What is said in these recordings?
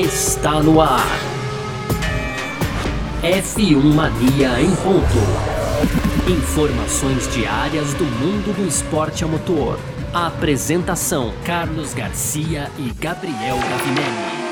está no ar. F1 Mania em ponto. Informações diárias do mundo do esporte a motor. A apresentação: Carlos Garcia e Gabriel Gavinelli.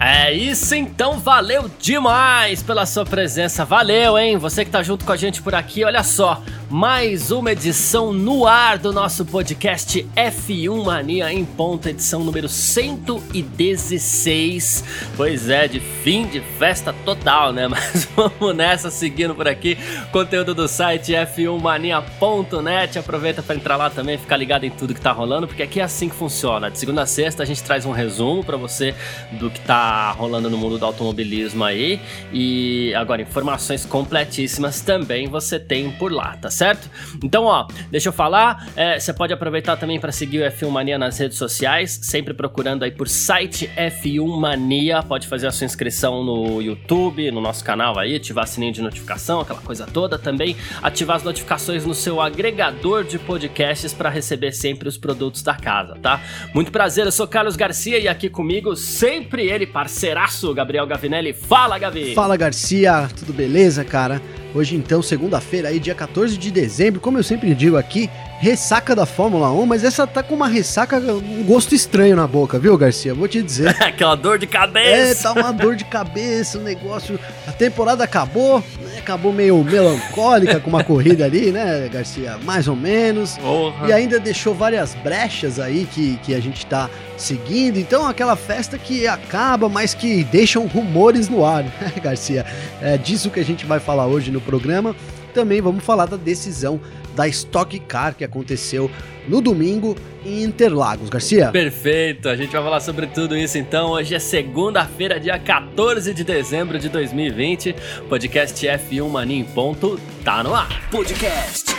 É isso então, valeu demais pela sua presença, valeu, hein? Você que tá junto com a gente por aqui, olha só, mais uma edição no ar do nosso podcast F1 Mania em ponto, edição número 116. Pois é, de fim de festa total, né? Mas vamos nessa, seguindo por aqui. Conteúdo do site f1mania.net. Aproveita para entrar lá também, ficar ligado em tudo que tá rolando, porque aqui é assim que funciona. De segunda a sexta a gente traz um resumo para você do que tá rolando no mundo do automobilismo aí. E agora, informações completíssimas também você tem por lá, tá certo? Certo? Então, ó, deixa eu falar, é, você pode aproveitar também para seguir o F1 Mania nas redes sociais, sempre procurando aí por site F1 Mania, pode fazer a sua inscrição no YouTube, no nosso canal aí, ativar sininho de notificação, aquela coisa toda, também ativar as notificações no seu agregador de podcasts para receber sempre os produtos da casa, tá? Muito prazer, eu sou Carlos Garcia e aqui comigo sempre ele, parceiraço, Gabriel Gavinelli. Fala, Gavi! Fala, Garcia, tudo beleza, cara? Hoje então, segunda-feira, aí dia 14 de dezembro, como eu sempre digo aqui, ressaca da Fórmula 1, mas essa tá com uma ressaca, um gosto estranho na boca, viu, Garcia? Vou te dizer. Aquela dor de cabeça. É, tá uma dor de cabeça, um negócio. A temporada acabou, né? Acabou meio melancólica com uma corrida ali, né, Garcia? Mais ou menos. Porra. E ainda deixou várias brechas aí que, que a gente tá seguindo. Então, aquela festa que acaba, mas que deixam rumores no ar, né, Garcia? É disso que a gente vai falar hoje no programa. Também vamos falar da decisão da Stock Car que aconteceu no domingo em Interlagos. Garcia? Perfeito, a gente vai falar sobre tudo isso então. Hoje é segunda-feira, dia 14 de dezembro de 2020. Podcast F1 Mania em ponto tá no ar. Podcast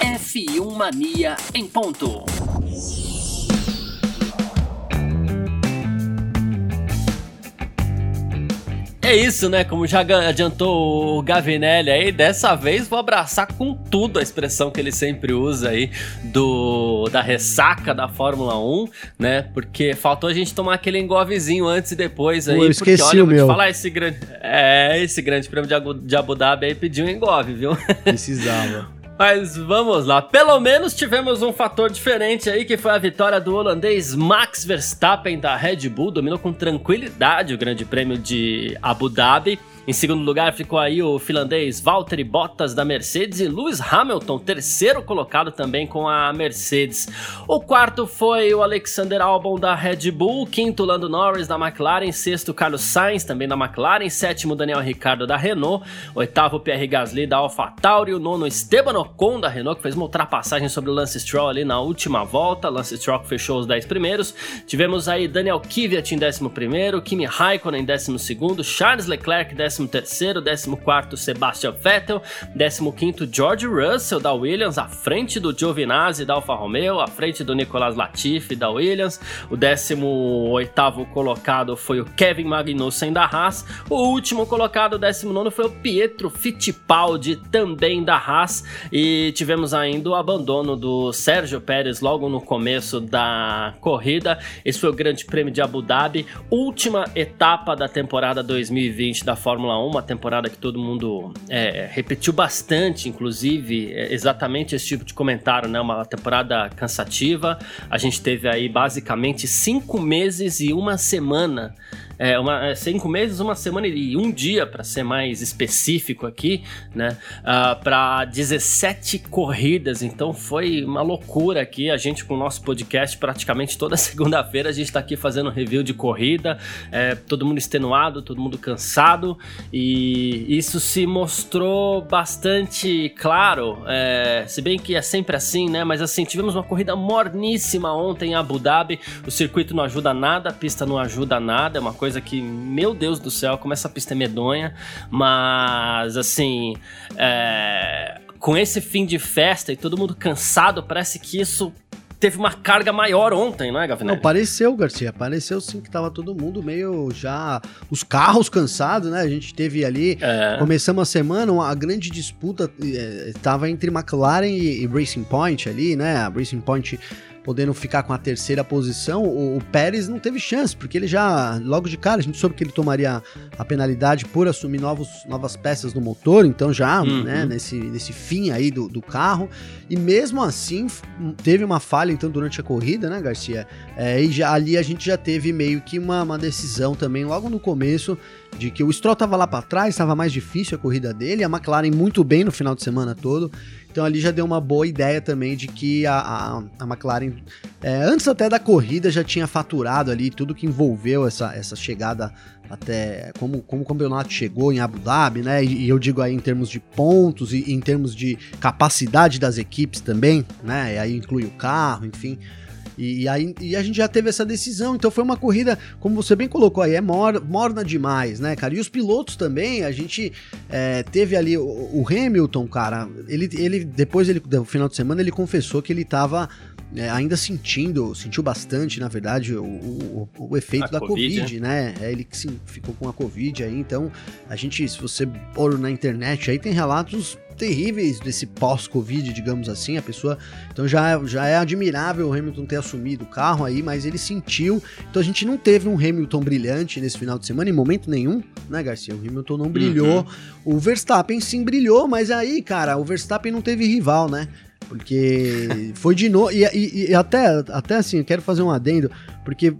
F1 Mania em ponto. É isso, né? Como já adiantou o Gavinelli aí, dessa vez vou abraçar com tudo a expressão que ele sempre usa aí do da ressaca da Fórmula 1, né? Porque faltou a gente tomar aquele engovezinho antes e depois aí. Eu esqueci porque, olha, o meu. falar esse grande, é, esse grande prêmio de Abu, de Abu Dhabi aí pediu um engove, viu? Precisava. Mas vamos lá. Pelo menos tivemos um fator diferente aí, que foi a vitória do holandês Max Verstappen da Red Bull. Dominou com tranquilidade o Grande Prêmio de Abu Dhabi. Em segundo lugar ficou aí o finlandês Valtteri Bottas da Mercedes e Lewis Hamilton, terceiro colocado também com a Mercedes. O quarto foi o Alexander Albon da Red Bull, quinto Lando Norris da McLaren, sexto Carlos Sainz também da McLaren, sétimo Daniel Ricciardo da Renault, oitavo Pierre Gasly da AlphaTauri, o nono Esteban Ocon da Renault que fez uma ultrapassagem sobre o Lance Stroll ali na última volta, Lance Stroll fechou os 10 primeiros. Tivemos aí Daniel Kvyat em décimo primeiro, Kimi Raikkonen em décimo segundo, Charles Leclerc 13º, 14º Sebastian Vettel, 15º George Russell da Williams, à frente do Giovinazzi da Alfa Romeo, à frente do Nicolas Latifi da Williams, o 18º colocado foi o Kevin Magnussen da Haas, o último colocado, o 19º foi o Pietro Fittipaldi também da Haas. E tivemos ainda o abandono do Sérgio Pérez logo no começo da corrida. Esse foi o Grande Prêmio de Abu Dhabi, última etapa da temporada 2020 da Fórmula Fórmula 1, uma temporada que todo mundo é, repetiu bastante, inclusive, é exatamente esse tipo de comentário, né? Uma temporada cansativa. A gente teve aí basicamente cinco meses e uma semana é, uma, é, cinco meses, uma semana e um dia, para ser mais específico aqui, né? Uh, para 17 corridas. Então foi uma loucura aqui. A gente, com o nosso podcast, praticamente toda segunda-feira, a gente está aqui fazendo review de corrida. É, todo mundo extenuado, todo mundo cansado. E isso se mostrou bastante claro. É, se bem que é sempre assim, né? Mas assim, tivemos uma corrida morníssima ontem em Abu Dhabi. O circuito não ajuda nada, a pista não ajuda nada. É uma coisa que, meu Deus do céu, como essa pista é medonha, mas assim, é, com esse fim de festa e todo mundo cansado, parece que isso teve uma carga maior ontem, não é, Gavinelli? Não, pareceu, Garcia. Pareceu sim que tava todo mundo meio já. Os carros cansados, né? A gente teve ali. É. Começamos a semana, uma, a grande disputa estava é, entre McLaren e, e Racing Point ali, né? A Racing Point podendo ficar com a terceira posição, o, o, Pérez não teve chance, porque ele já, logo de cara, a gente soube que ele tomaria a penalidade por assumir novos, novas peças no motor, então já, uhum. né, nesse, nesse fim aí do, do carro, e mesmo assim teve uma falha então durante a corrida, né, Garcia? É, e já, ali a gente já teve meio que uma, uma decisão também, logo no começo, de que o Stroll estava lá para trás, estava mais difícil a corrida dele, a McLaren muito bem no final de semana todo, então ali já deu uma boa ideia também de que a, a, a McLaren, é, antes até da corrida, já tinha faturado ali tudo que envolveu essa, essa chegada até como, como o campeonato chegou em Abu Dhabi, né? E, e eu digo aí em termos de pontos e em termos de capacidade das equipes também, né? E aí inclui o carro, enfim. E, e, aí, e a gente já teve essa decisão, então foi uma corrida, como você bem colocou aí, é mor, morna demais, né, cara? E os pilotos também, a gente é, teve ali o, o, Hamilton, cara, ele, ele depois ele, do final de semana, ele confessou que ele tava é, ainda sentindo, sentiu bastante, na verdade, o, o, o efeito a da COVID, COVID né? É ele que sim, ficou com a Covid aí, então a gente, se você pôr na internet aí, tem relatos terríveis desse pós-Covid, digamos assim. A pessoa. Então já, já é admirável o Hamilton ter assumido o carro aí, mas ele sentiu. Então a gente não teve um Hamilton brilhante nesse final de semana, em momento nenhum, né, Garcia? O Hamilton não brilhou. Uhum. O Verstappen sim brilhou, mas aí, cara, o Verstappen não teve rival, né? Porque foi de novo. E, e, e, até, até assim, quero fazer um adendo, porque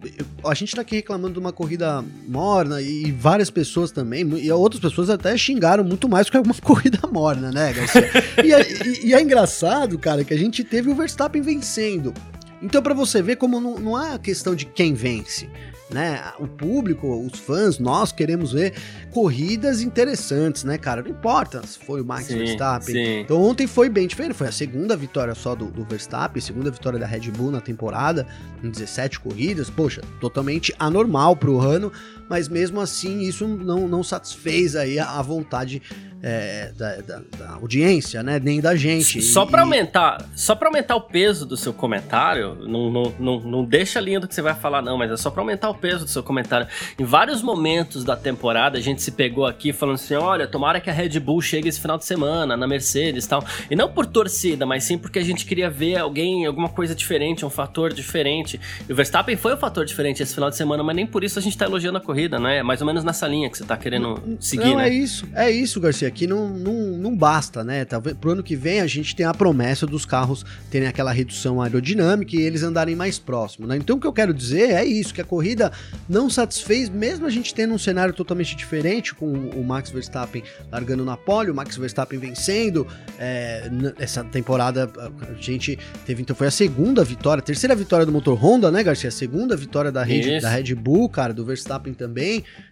a gente tá aqui reclamando de uma corrida morna e várias pessoas também, e outras pessoas até xingaram muito mais que uma corrida morna, né, Garcia? e, é, e, é engraçado, cara, que a gente teve o Verstappen vencendo. Então, para você ver como não, não é questão de quem vence né? O público, os fãs, nós queremos ver corridas interessantes, né, cara? Não importa se foi o Max sim, Verstappen. Sim. Então ontem foi bem diferente. Foi a segunda vitória só do, do Verstappen, segunda vitória da Red Bull na temporada, em 17 corridas. Poxa, totalmente anormal pro ano, mas mesmo assim isso não, não satisfez aí a, a vontade é, da, da, da, audiência, né? Nem da gente. Só para aumentar, só para aumentar o peso do seu comentário, não, não, não, não deixa a linha do que você vai falar, não, mas é só para aumentar o peso do seu comentário. Em vários momentos da temporada, a gente se pegou aqui falando assim: olha, tomara que a Red Bull chegue esse final de semana na Mercedes e tal. E não por torcida, mas sim porque a gente queria ver alguém, alguma coisa diferente, um fator diferente. E o Verstappen foi um fator diferente esse final de semana, mas nem por isso a gente tá elogiando a corrida, né? É mais ou menos nessa linha que você tá querendo seguir, não, né? é isso, é isso, Garcia aqui não, não, não basta, né? Talvez pro ano que vem a gente tem a promessa dos carros terem aquela redução aerodinâmica e eles andarem mais próximo, né? Então o que eu quero dizer é isso, que a corrida não satisfez, mesmo a gente tendo um cenário totalmente diferente, com o Max Verstappen largando na pole, o Max Verstappen vencendo, é, essa temporada a gente teve, então foi a segunda vitória, a terceira vitória do motor Honda, né, Garcia? A segunda vitória da Red, da Red Bull, cara, do Verstappen também,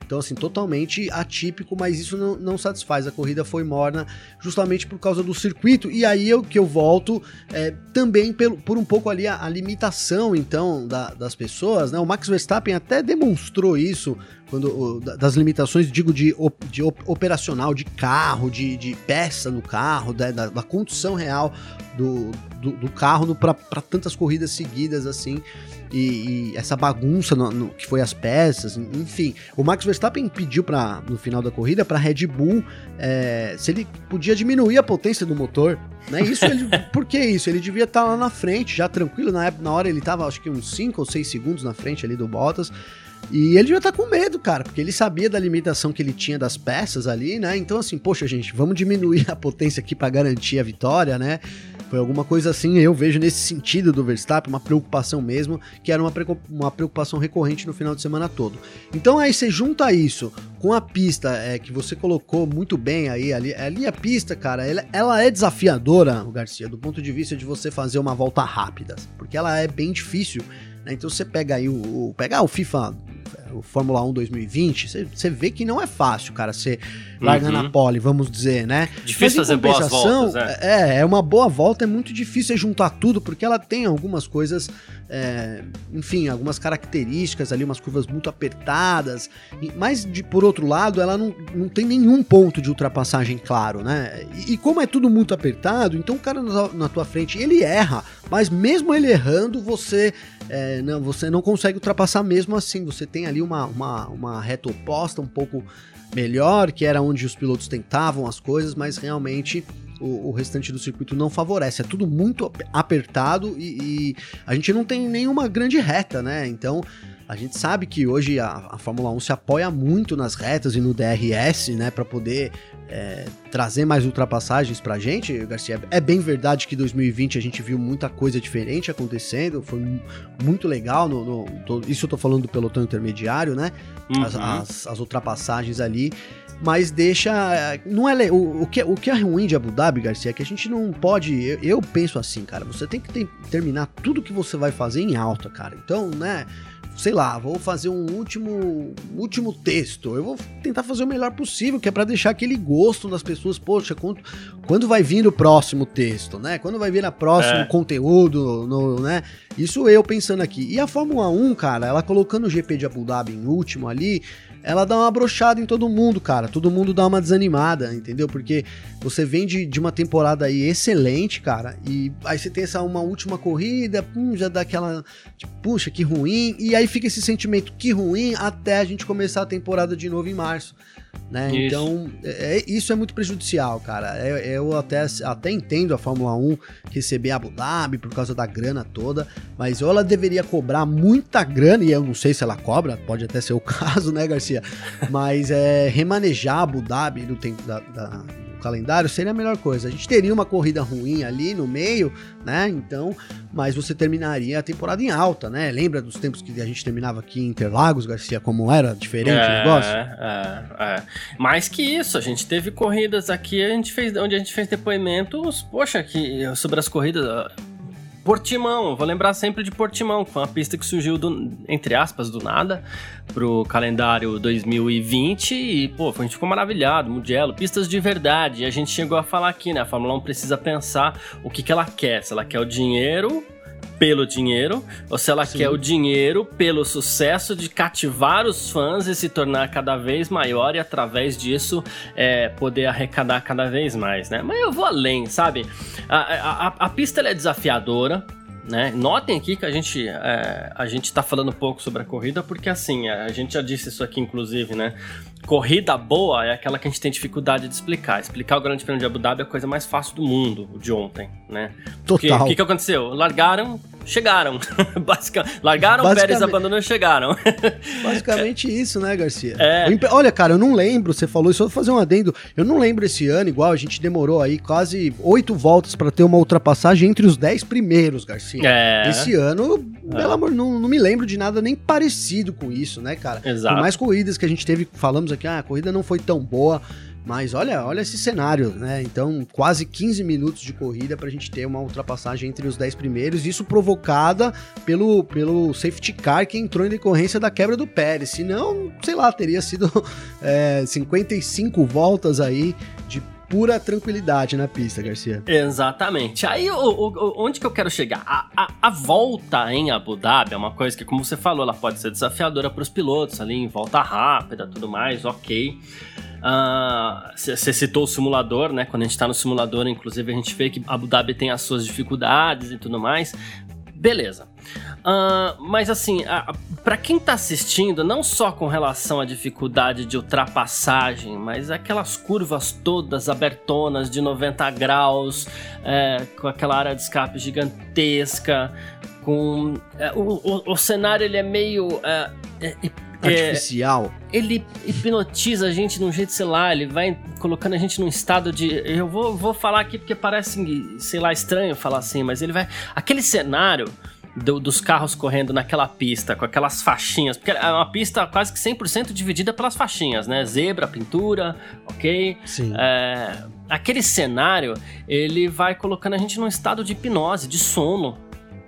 então assim, totalmente atípico, mas isso não, não satisfaz a corrida corrida foi morna justamente por causa do circuito. E aí eu que eu volto é, também pelo, por um pouco ali a, a limitação então da, das pessoas, né? O Max Verstappen até demonstrou isso quando das limitações digo de, de operacional de carro, de, de peça no carro, da, da, da condução real do, do, do carro para tantas corridas seguidas assim e, e essa bagunça no, no, que foi as peças, enfim. O Max Verstappen pediu para no final da corrida para Red Bull é, se ele podia diminuir a potência do motor, né? Isso ele, por que isso? Ele devia estar tá lá na frente, já tranquilo, na época, na hora ele estava acho que uns 5 ou 6 segundos na frente ali do Bottas. E ele estar tá com medo, cara, porque ele sabia da limitação que ele tinha das peças ali, né? Então, assim, poxa, gente, vamos diminuir a potência aqui para garantir a vitória, né? Foi alguma coisa assim, eu vejo nesse sentido do Verstappen, uma preocupação mesmo, que era uma, uma preocupação recorrente no final de semana todo. Então aí você junta isso com a pista é, que você colocou muito bem aí, ali, ali a pista, cara, ela, ela é desafiadora, Garcia, do ponto de vista de você fazer uma volta rápida, porque ela é bem difícil. Então você pega aí o, o, pega o FIFA o Fórmula 1 2020, você vê que não é fácil, cara, você larga uhum. na pole, vamos dizer, né? Difícil fazer boas voltas, é. é. É, uma boa volta, é muito difícil juntar tudo, porque ela tem algumas coisas, é, enfim, algumas características ali, umas curvas muito apertadas, mas de, por outro lado, ela não, não tem nenhum ponto de ultrapassagem claro, né? E, e como é tudo muito apertado, então o cara na, na tua frente, ele erra, mas mesmo ele errando, você, é, não, você não consegue ultrapassar mesmo assim, você tem ali uma, uma, uma reta oposta, um pouco melhor, que era onde os pilotos tentavam as coisas, mas realmente o, o, restante do circuito não favorece. É tudo muito apertado e, e, a gente não tem nenhuma grande reta, né? Então a gente sabe que hoje a, a Fórmula 1 se apoia muito nas retas e no DRS, né, para poder é, trazer mais ultrapassagens pra gente, Garcia. É bem verdade que 2020 a gente viu muita coisa diferente acontecendo, foi muito legal. No, no tô, isso eu tô falando do pelotão intermediário, né? Uhum. As, as, as, ultrapassagens ali. Mas deixa. Não é o, o, que, o que é ruim de Abu Dhabi, Garcia, é que a gente não pode. Eu, eu penso assim, cara. Você tem que ter, terminar tudo que você vai fazer em alta, cara. Então, né? Sei lá, vou fazer um último último texto. Eu vou tentar fazer o melhor possível, que é para deixar aquele gosto nas pessoas. Poxa, quando, quando vai vir o próximo texto, né? Quando vai vir a próximo é. conteúdo, no, né? Isso eu pensando aqui. E a Fórmula 1, cara, ela colocando o GP de Abu Dhabi em último ali, ela dá uma brochada em todo mundo, cara. Todo mundo dá uma desanimada, entendeu? Porque você vem de, de uma temporada aí excelente, cara, e aí você tem essa uma última corrida, pum, já dá aquela, tipo, puxa, que ruim, e aí fica esse sentimento que ruim até a gente começar a temporada de novo em março. Né? Isso. Então, é, é, isso é muito prejudicial, cara. É, eu até, até entendo a Fórmula 1 receber Abu Dhabi por causa da grana toda, mas ou ela deveria cobrar muita grana, e eu não sei se ela cobra, pode até ser o caso, né, Garcia? Mas é remanejar Abu Dhabi do tempo da, da calendário seria a melhor coisa. A gente teria uma corrida ruim ali no meio, né? Então, mas você terminaria a temporada em alta, né? Lembra dos tempos que a gente terminava aqui em Interlagos, Garcia, como era diferente é, o negócio? É, é. Mais que isso, a gente teve corridas aqui, a gente fez, onde a gente fez depoimentos, poxa, que sobre as corridas Portimão, vou lembrar sempre de Portimão, que foi uma pista que surgiu, do, entre aspas, do nada, pro calendário 2020 e, pô, a gente ficou maravilhado, Mugello, pistas de verdade. E a gente chegou a falar aqui, né? A Fórmula 1 precisa pensar o que, que ela quer. Se ela quer o dinheiro pelo dinheiro, ou se ela Sim. quer o dinheiro pelo sucesso de cativar os fãs e se tornar cada vez maior e através disso é, poder arrecadar cada vez mais, né? Mas eu vou além, sabe? A, a, a pista é desafiadora, né? Notem aqui que a gente é, a gente está falando um pouco sobre a corrida porque assim a gente já disse isso aqui inclusive, né? Corrida boa é aquela que a gente tem dificuldade de explicar. Explicar o Grande Prêmio de Abu Dhabi é a coisa mais fácil do mundo, o de ontem, né? Total. O que, que, aconteceu? Largaram, chegaram. Basicamente, largaram, Basicamente, Pérez abandonou e chegaram. Basicamente isso, né, Garcia? É. Olha, cara, eu não lembro, você falou isso, eu vou fazer um adendo. Eu não lembro esse ano, igual, a gente demorou aí quase oito voltas para ter uma ultrapassagem entre os dez primeiros, Garcia. É. Esse ano, é. pelo amor, não, não me lembro de nada nem parecido com isso, né, cara? Exato. Por mais corridas que a gente teve, falamos aqui, ah, a corrida não foi tão boa, mas olha, olha esse cenário, né? Então, quase 15 minutos de corrida para a gente ter uma ultrapassagem entre os 10 primeiros, isso provocada pelo, pelo safety car que entrou em decorrência da quebra do Pérez. Se não, sei lá, teria sido é, 55 voltas aí de pura tranquilidade na pista, Garcia. Exatamente. Aí, o, o, onde que eu quero chegar? A, a, a, volta em Abu Dhabi é uma coisa que, como você falou, ela pode ser desafiadora para os pilotos ali, em volta rápida, tudo mais, ok. Você uh, citou o simulador, né? Quando a gente está no simulador, inclusive, a gente vê que Abu Dhabi tem as suas dificuldades e tudo mais. Beleza. Uh, mas assim, para quem tá assistindo, não só com relação à dificuldade de ultrapassagem, mas aquelas curvas todas abertonas de 90 graus, é, com aquela área de escape gigantesca, com é, o, o, o, cenário ele é meio é, é, é artificial. ele hipnotiza a gente de um jeito, sei lá, ele vai colocando a gente num estado de. Eu vou, vou falar aqui porque parece, sei lá, estranho falar assim, mas ele vai. Aquele cenário. Do, dos carros correndo naquela pista, com aquelas faixinhas, porque é uma pista quase que 100% dividida pelas faixinhas, né? Zebra, pintura, ok? Sim. É, aquele cenário, ele vai colocando a gente num estado de hipnose, de sono,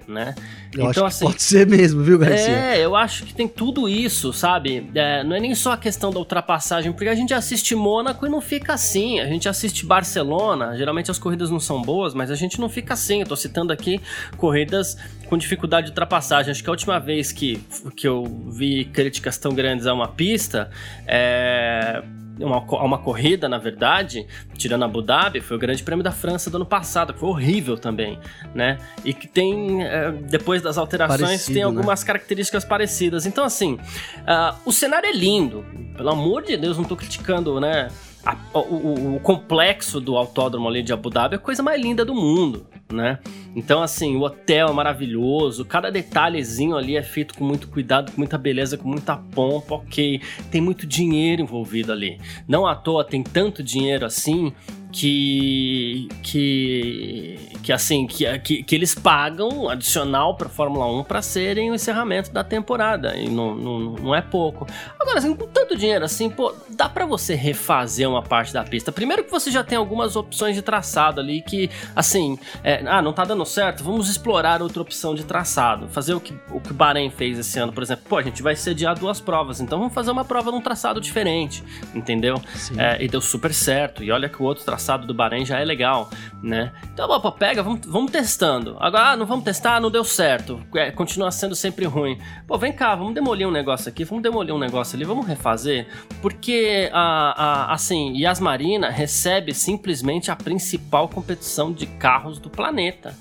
né? Eu então, assim, pode ser mesmo, viu, Garcia? É, eu acho que tem tudo isso, sabe? É, não é nem só a questão da ultrapassagem, porque a gente assiste Mônaco e não fica assim. A gente assiste Barcelona, geralmente as corridas não são boas, mas a gente não fica assim. Eu tô citando aqui corridas com dificuldade de ultrapassagem. Acho que a última vez que, que eu vi críticas tão grandes a uma pista é uma, uma corrida, na verdade, tirando Abu Dhabi, foi o Grande Prêmio da França do ano passado, que foi horrível também, né? E que tem, é, depois das alterações, Parecido, tem né? algumas né? características parecidas. Então, assim, uh, o cenário é lindo, pelo amor de Deus, não tô criticando, né? A, o, o, complexo do autódromo ali de Abu Dhabi é a coisa mais linda do mundo, né? Então, assim, o hotel é maravilhoso, cada detalhezinho ali é feito com muito cuidado, com muita beleza, com muita pompa, ok. Tem muito dinheiro envolvido ali. Não à toa tem tanto dinheiro assim que que que assim que, que, que eles pagam adicional para Fórmula 1 para serem o encerramento da temporada e não, não, não é pouco. Agora assim, com tanto dinheiro assim, pô, dá para você refazer uma parte da pista. Primeiro que você já tem algumas opções de traçado ali que assim, é, ah, não tá dando certo, vamos explorar outra opção de traçado. Fazer o que o que o Bahrein fez esse ano, por exemplo. Pô, a gente vai sediar duas provas, então vamos fazer uma prova num traçado diferente, entendeu? É, e deu super certo. E olha que o outro traçado traçado do Bahrein já é legal, né? Então, opa, pega, vamos, vamos testando. Agora, ah, não vamos testar, não deu certo. É, continua sendo sempre ruim. Pô, vem cá, vamos demolir um negócio aqui, vamos demolir um negócio ali, vamos refazer. Porque, a, a, assim, Yas Marina recebe simplesmente a principal competição de carros do planeta.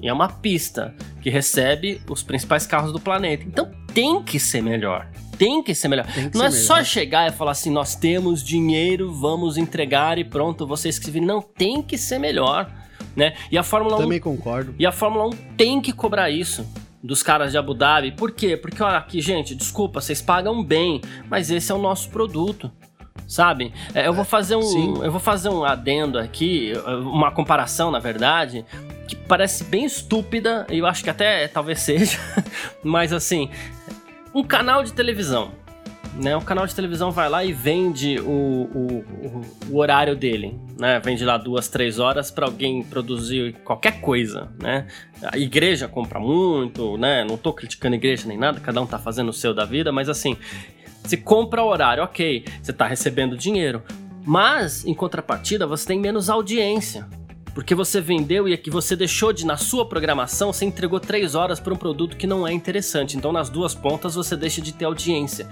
E é uma pista que recebe os principais carros do planeta. Então tem que ser melhor tem que ser melhor. Que não ser é melhor. só chegar e falar assim, nós temos dinheiro, vamos entregar e pronto, vocês que se virem. Não, tem que ser melhor, né? E a Fórmula Também 1... concordo. E a Fórmula 1 tem que cobrar isso dos caras de Abu Dhabi. Por quê? Porque, olha aqui, gente, desculpa, vocês pagam bem, mas esse é o nosso produto sabe? É, eu vou fazer um, Sim. eu vou fazer um adendo aqui, uma comparação, na verdade, que parece bem estúpida, e eu acho que até talvez seja, mas assim, um canal de televisão. Né, o canal de televisão vai lá e vende o, o, o, horário dele, né? Vende lá duas, três horas para alguém produzir qualquer coisa, né? A igreja compra muito, né? Não tô criticando a igreja nem nada, cada um tá fazendo o seu da vida, mas assim, se compra horário, ok, você tá recebendo dinheiro, mas em contrapartida você tem menos audiência, porque você vendeu e aqui você deixou de, na sua programação, você entregou três horas para um produto que não é interessante. Então, nas duas pontas, você deixa de ter audiência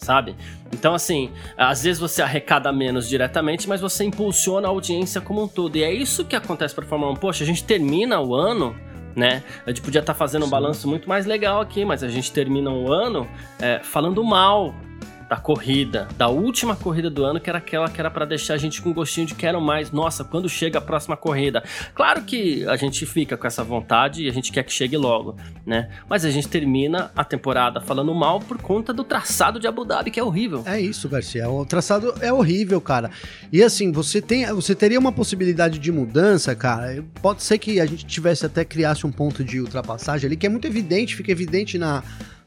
sabe? Então, assim, às vezes você arrecada menos diretamente, mas você impulsiona a audiência como um todo. E é isso que acontece para a Fórmula 1. Poxa, a gente termina o ano. Né? A gente podia estar tá fazendo um balanço muito mais legal aqui, mas a gente termina o ano é, falando mal da corrida, da última corrida do ano, que era aquela que era para deixar a gente com gostinho de quero mais. Nossa, quando chega a próxima corrida? Claro que a gente fica com essa vontade e a gente quer que chegue logo, né? Mas a gente termina a temporada falando mal por conta do traçado de Abu Dhabi, que é horrível. É isso, Garcia. O traçado é horrível, cara. E assim, você tem, você teria uma possibilidade de mudança, cara. Pode ser que a gente tivesse até criasse um ponto de ultrapassagem ali, que é muito evidente, fica evidente na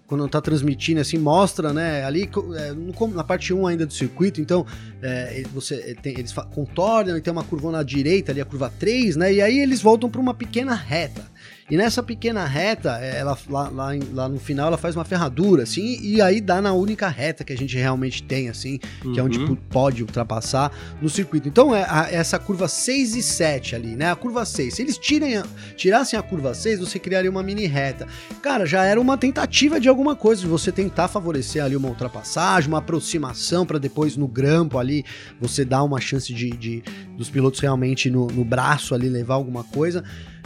quando tá transmitindo, assim, mostra, né, ali é, na parte 1 ainda do circuito, então é, você tem, eles contornam e tem uma curva na direita ali, a curva 3, né, e aí eles voltam para uma pequena reta. E nessa pequena reta, é, ela lá, lá, lá, no final, ela faz uma ferradura, assim, e aí dá na única reta que a gente realmente tem, assim, uhum. que é onde uhum. pode ultrapassar no circuito. Então, é a, essa curva 6 e 7 ali, né? A curva 6. Se eles tirem a, tirassem a curva 6, você criaria uma mini reta. Cara, já era uma tentativa de alguma coisa, de você tentar favorecer ali uma ultrapassagem, uma aproximação para depois no grampo ali você dar uma chance de, de dos pilotos realmente no, no braço ali levar alguma coisa.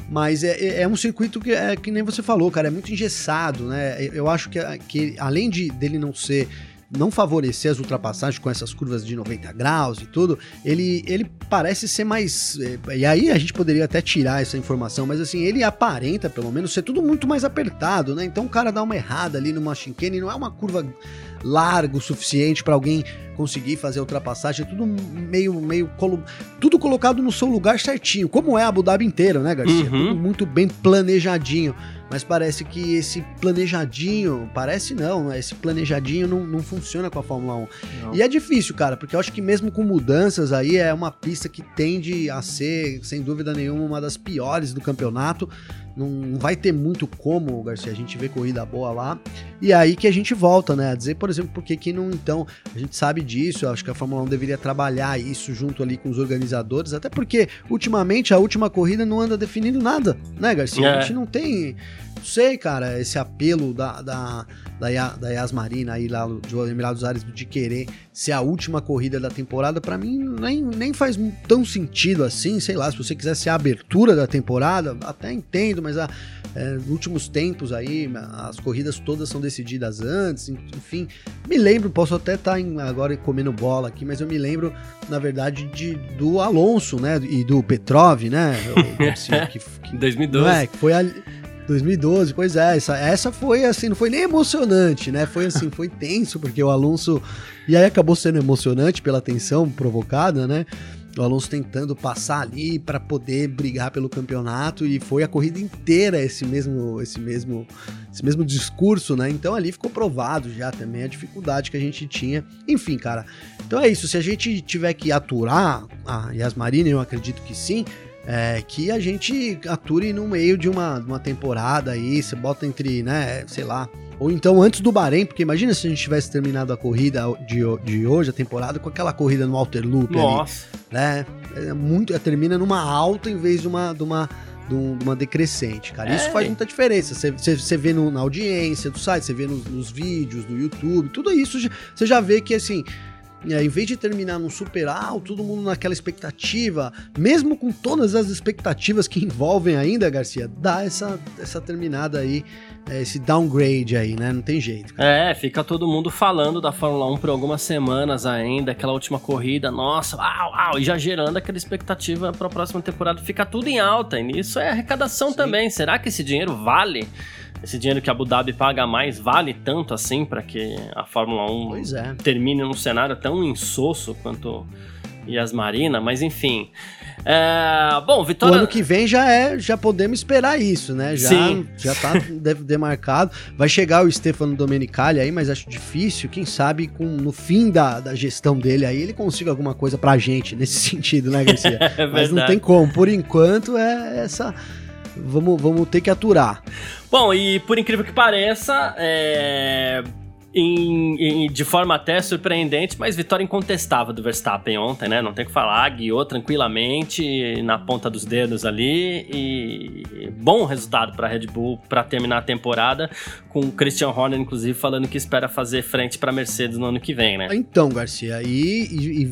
Mas é, é, é um circuito que, é, que nem você falou, cara, é muito engessado, né? Eu acho que, que além de dele não ser não favorecer as ultrapassagens com essas curvas de 90 graus e tudo, ele, ele parece ser mais. É, e aí a gente poderia até tirar essa informação, mas assim, ele aparenta, pelo menos, ser tudo muito mais apertado, né? Então o cara dá uma errada ali numa chicane, não é uma curva larga o suficiente para alguém conseguir fazer a ultrapassagem, é tudo meio, meio colo... tudo colocado no seu lugar certinho, como é a Abu Dhabi inteira, né, Garcia? Uhum. Tudo muito bem planejadinho. Mas parece que esse planejadinho, parece não, né? esse planejadinho não, não funciona com a Fórmula 1. Não. E é difícil, cara, porque eu acho que mesmo com mudanças aí, é uma pista que tende a ser, sem dúvida nenhuma, uma das piores do campeonato não vai ter muito como, Garcia, a gente vê corrida boa lá. E aí que a gente volta, né? A dizer, por exemplo, por que que não, então, a gente sabe disso, acho que a Fórmula 1 deveria trabalhar isso junto ali com os organizadores, até porque, ultimamente, a última corrida não anda definindo nada, né, Garcia? É. A gente não tem, não sei, cara, esse apelo da, da da, da Yasmarina aí lá do Emirados Árabes de querer ser a última corrida da temporada, para mim nem, nem faz tão sentido assim, sei lá, se você quiser ser a abertura da temporada, até entendo, mas a, é, nos últimos tempos aí, as corridas todas são decididas antes, enfim, me lembro, posso até estar tá agora comendo bola aqui, mas eu me lembro, na verdade, de, do Alonso, né, e do Petrov, né, o, que, que, 2012. É, que foi ali 2012, pois é, essa, essa foi assim, não foi nem emocionante, né? Foi assim, foi tenso, porque o Alonso. E aí acabou sendo emocionante pela tensão provocada, né? O Alonso tentando passar ali para poder brigar pelo campeonato e foi a corrida inteira esse mesmo, esse mesmo, esse mesmo discurso, né? Então ali ficou provado já também a dificuldade que a gente tinha. Enfim, cara. Então é isso. Se a gente tiver que aturar a Yasmarina, eu acredito que sim é, que a gente ature no meio de uma, uma temporada aí, você bota entre, né, sei lá, ou então antes do Bahrein, porque imagina se a gente tivesse terminado a corrida de, de hoje, a temporada, com aquela corrida no Alter Loop Nossa. ali, né? É muito, é, termina numa alta em vez de uma, de uma, de uma decrescente, cara. Isso é. faz muita diferença. Você, vê no, na audiência do site, você vê nos, nos vídeos do YouTube, tudo isso você já vê que assim é, em vez de terminar num super alto, todo mundo naquela expectativa, mesmo com todas as expectativas que envolvem ainda, Garcia, dá essa, essa terminada aí, é, esse downgrade aí, né? Não tem jeito. Cara. É, fica todo mundo falando da Fórmula 1 por algumas semanas ainda, aquela última corrida, nossa, uau, uau, e já gerando aquela expectativa para a próxima temporada. Fica tudo em alta, e nisso é arrecadação Sim. também. Será que esse dinheiro vale? Esse dinheiro que a Abu Dhabi paga mais vale tanto assim para que a Fórmula 1 é. termine num cenário tão insosso quanto Yas Marina, mas enfim. É, bom, Vitória. O ano que vem já é, já podemos esperar isso, né? Já, Sim. já tá demarcado. Vai chegar o Stefano Domenicali aí, mas acho difícil. Quem sabe com, no fim da, da gestão dele aí ele consiga alguma coisa pra gente nesse sentido, né, Garcia? é mas não tem como. Por enquanto é essa vamos, vamos ter que aturar. Bom, e por incrível que pareça, é... Em, em, de forma até surpreendente, mas vitória incontestável do Verstappen ontem, né? Não tem o que falar, guiou tranquilamente na ponta dos dedos ali e bom resultado para a Red Bull para terminar a temporada, com o Christian Horner inclusive falando que espera fazer frente para Mercedes no ano que vem, né? Então, Garcia, e, e, e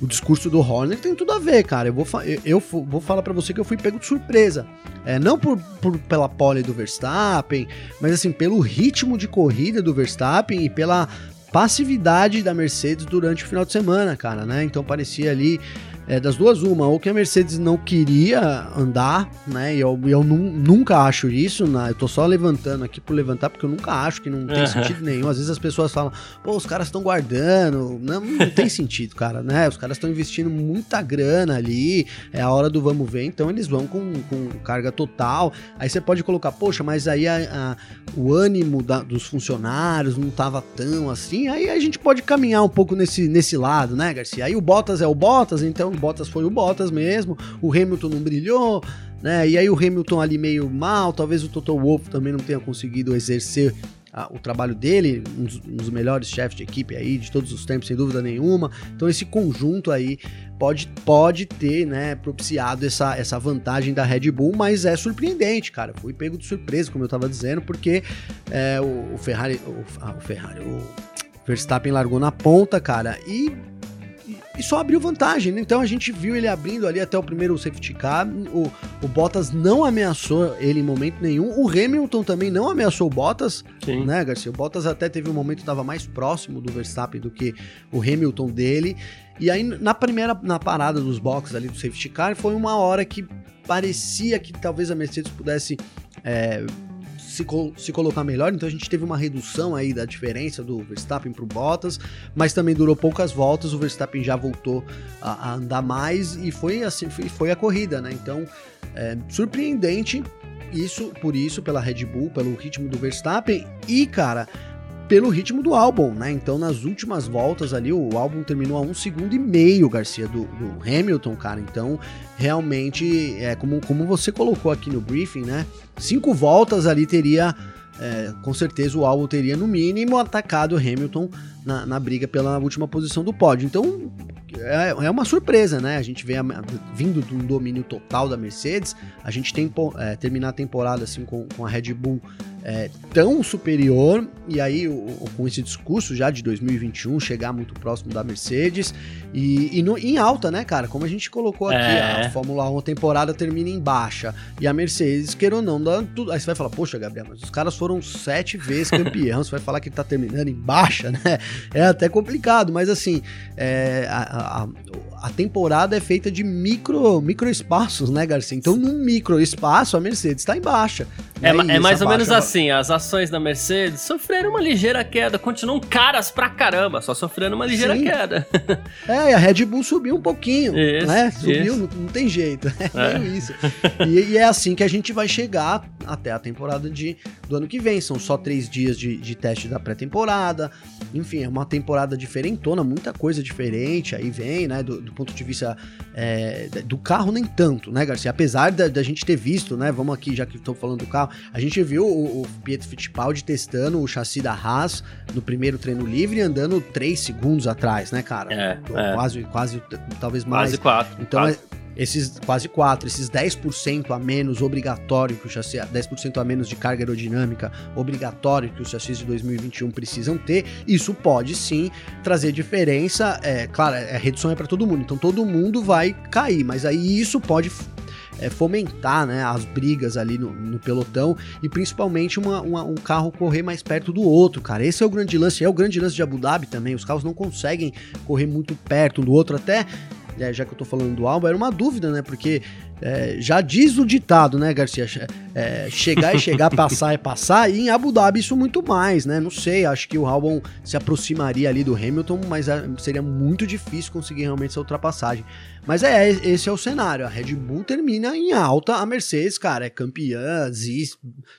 o discurso do Horner tem tudo a ver, cara. Eu vou, eu, eu vou falar para você que eu fui pego de surpresa. É, não por, por, pela pole do Verstappen, mas assim, pelo ritmo de corrida do Verstappen e pela passividade da Mercedes durante o final de semana, cara, né? Então parecia ali é, das duas, uma, ou que a Mercedes não queria andar, né? E eu, eu nunca acho isso, né? Eu tô só levantando aqui por levantar, porque eu nunca acho que não tem uhum. sentido nenhum. Às vezes as pessoas falam, pô, os caras estão guardando. Não, não tem sentido, cara, né? Os caras estão investindo muita grana ali, é a hora do vamos ver, então eles vão com, com carga total. Aí você pode colocar, poxa, mas aí a, a, o ânimo da, dos funcionários não tava tão assim. Aí a gente pode caminhar um pouco nesse, nesse lado, né, Garcia? Aí o Bottas é o Bottas, então o Bottas foi o Bottas mesmo, o Hamilton não brilhou, né? E aí o Hamilton ali meio mal, talvez o Toto Wolff também não tenha conseguido exercer o trabalho dele, um dos, um dos, melhores chefes de equipe aí de todos os tempos, sem dúvida nenhuma. Então esse conjunto aí pode, pode ter, né, propiciado essa, essa vantagem da Red Bull, mas é surpreendente, cara. Fui pego de surpresa, como eu tava dizendo, porque é, o, o, Ferrari, o, ah, o Ferrari, o Verstappen largou na ponta, cara, e e só abriu vantagem. Né? Então a gente viu ele abrindo ali até o primeiro safety car. O, o Bottas não ameaçou ele em momento nenhum. O Hamilton também não ameaçou o Bottas, Sim. né, Garcia? O Bottas até teve um momento que estava mais próximo do Verstappen do que o Hamilton dele. E aí na primeira na parada dos boxes ali do safety car foi uma hora que parecia que talvez a Mercedes pudesse é, se, se colocar melhor, então a gente teve uma redução aí da diferença do Verstappen para o Bottas, mas também durou poucas voltas, o Verstappen já voltou a, a andar mais e foi assim, foi, foi a corrida, né? Então, é, surpreendente isso, por isso, pela Red Bull, pelo ritmo do Verstappen. E, cara, pelo ritmo do álbum, né? Então, nas últimas voltas ali, o álbum terminou a um segundo e meio, Garcia, do, do Hamilton, cara. Então, realmente, é como, como você colocou aqui no briefing, né? Cinco voltas ali teria. É, com certeza o álbum teria no mínimo atacado o Hamilton na, na briga pela última posição do pódio. Então, é, é uma surpresa, né? A gente vê a, vindo de um domínio total da Mercedes, a gente tem é, terminar a temporada assim com, com a Red Bull é, tão superior, e aí o, o, com esse discurso já de 2021 chegar muito próximo da Mercedes e, e no, em alta, né, cara? Como a gente colocou aqui, é. a Fórmula 1 temporada termina em baixa e a Mercedes, queira ou não, dá tudo. Aí você vai falar, poxa, Gabriel, mas os caras foram sete vezes campeão, você vai falar que tá terminando em baixa, né? É até complicado, mas assim, é, a, a, a, temporada é feita de micro, micro espaços, né, Garcia? Então, num micro espaço, a Mercedes está em baixa. É, né? é mais ou menos assim, as ações da Mercedes sofreram uma ligeira queda, continuam caras pra caramba, só sofrendo uma ligeira Sim. queda. É, e a Red Bull subiu um pouquinho, isso, né? Subiu, não, não, tem jeito, é, é. isso. E, e, é assim que a gente vai chegar até a temporada de, do ano que vem, são só três dias de, de teste da pré-temporada, enfim, é uma temporada diferentona, muita coisa diferente, aí vem, né, do, do ponto de vista é, do carro nem tanto, né, Garcia? Apesar da, da gente ter visto, né, vamos aqui, já que estou falando do carro, a gente viu o, o, Pietro Fittipaldi testando o chassi da Haas no primeiro treino livre, andando 3 segundos atrás, né, cara? É, é. Quase, quase, talvez mais. Quase 4. Então, quase. É, esses quase 4, esses 10% a menos obrigatório que o chassi, 10% a menos de carga aerodinâmica obrigatório que os chassis de 2021 precisam ter, isso pode sim trazer diferença. É, claro, a redução é para todo mundo, então todo mundo vai cair, mas aí isso pode é, fomentar né, as brigas ali no, no pelotão e principalmente uma, uma, um carro correr mais perto do outro, cara. Esse é o grande lance, é o grande lance de Abu Dhabi também. Os carros não conseguem correr muito perto um do outro, até é, já que eu tô falando do álbum, era uma dúvida, né? Porque é, já diz o ditado, né, Garcia? É, chegar e chegar, passar é passar, e em Abu Dhabi isso muito mais, né? Não sei, acho que o Albon se aproximaria ali do Hamilton, mas é, seria muito difícil conseguir realmente essa ultrapassagem. Mas é, esse é o cenário. A Red Bull termina em alta, a Mercedes, cara, é campeã,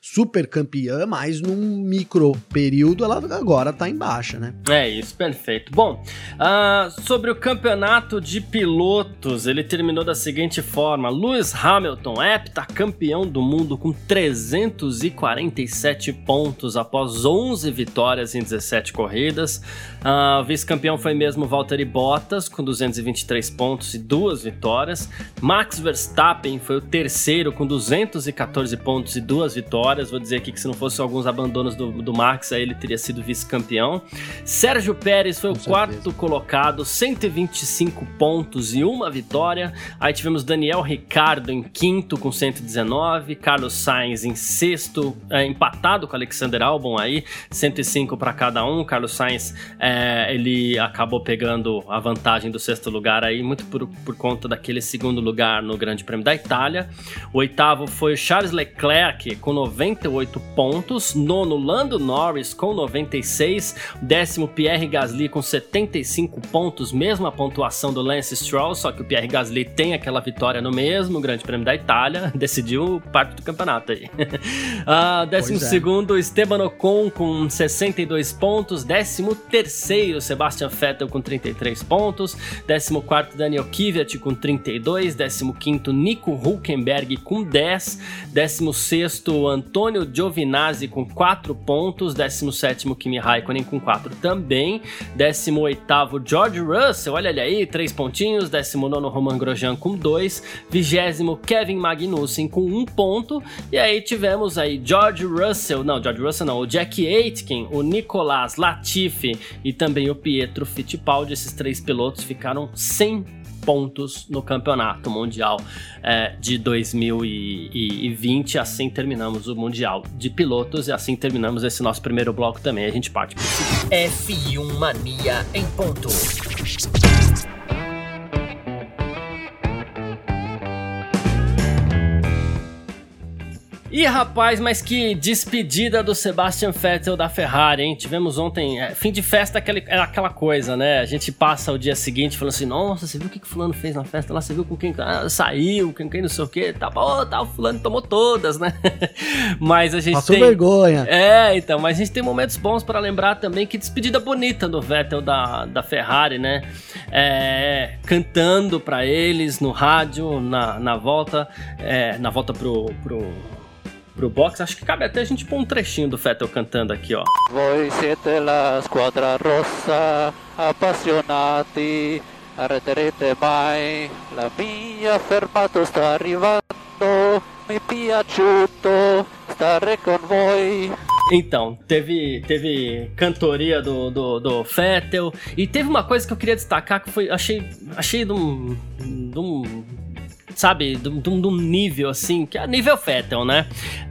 super campeã, mas num micro período ela agora tá em baixa, né? É isso, perfeito. Bom, uh, sobre o campeonato de pilotos, ele terminou da seguinte forma: Lewis Hamilton, heptacampeão do mundo com 347 pontos após 11 vitórias em 17 corridas. Uh, Vice-campeão foi mesmo Valtteri Bottas com 223 pontos e duas vitórias. Max Verstappen foi o terceiro com 214 pontos e duas vitórias. Vou dizer aqui que se não fosse alguns abandonos do, do Max, aí ele teria sido vice-campeão. Sérgio Pérez foi com o certeza. quarto colocado, 125 pontos e uma vitória. Aí tivemos Daniel Ricardo em quinto com 119, Carlos Sainz em sexto, é, empatado com Alexander Albon aí, 105 para cada um. Carlos Sainz é, ele acabou pegando a vantagem do sexto lugar aí, muito por, por conta daquele segundo lugar no Grande Prêmio da Itália. O oitavo foi o Charles Leclerc com 98 pontos. Nono, Lando Norris com 96. Décimo, Pierre Gasly com 75 pontos, mesma pontuação do Lance Stroll, só que o Pierre Gasly tem aquela vitória no mesmo Grande Prêmio da Itália, decidiu parte do campeonato aí. uh, décimo pois é. segundo, Esteban Ocon com 62 pontos. Décimo terceiro, Sebastian Vettel com 33 pontos. Décimo quarto, Daniel Kiviat Kvyat com 32, 15º Nico Hulkenberg com 10, 16º Antônio Giovinazzi com 4 pontos, 17º Kimi Raikkonen com 4 também, 18º George Russell, olha ele aí, 3 pontinhos, 19º Roman Grosjean com 2, 20 Kevin Magnussen com 1 ponto, e aí tivemos aí George Russell, não, George Russell não, o Jack Aitken, o Nicolas Latifi e também o Pietro Fittipaldi, esses três pilotos ficaram sem pontos no campeonato mundial é, de 2020. Assim terminamos o mundial de pilotos e assim terminamos esse nosso primeiro bloco também. A gente parte para F1 Mania em ponto. E rapaz, mas que despedida do Sebastian Vettel da Ferrari, hein? Tivemos ontem, é, fim de festa, aquela, é aquela coisa, né? A gente passa o dia seguinte falando assim: nossa, você viu o que, que Fulano fez na festa lá? Você viu com quem ah, saiu, com quem não sei o que? Tá bom, tá, o Fulano tomou todas, né? mas a gente. Passou tem... vergonha. É, então, mas a gente tem momentos bons para lembrar também que despedida bonita do Vettel da, da Ferrari, né? É, cantando para eles no rádio, na, na volta, é, na volta pro, pro pro box. Acho que cabe até a gente pôr um trechinho do Fettel cantando aqui, ó. Voi siete la squadra rossa, appassionati, arreterete mai, la mia fermato sta arrivando, mi piaciuto stare con voi. Então, teve, teve cantoria do, do, do Fettel. E teve uma coisa que eu queria destacar que foi. Achei, achei de um, de um sabe, de, um nível assim, que é nível Fettel, né?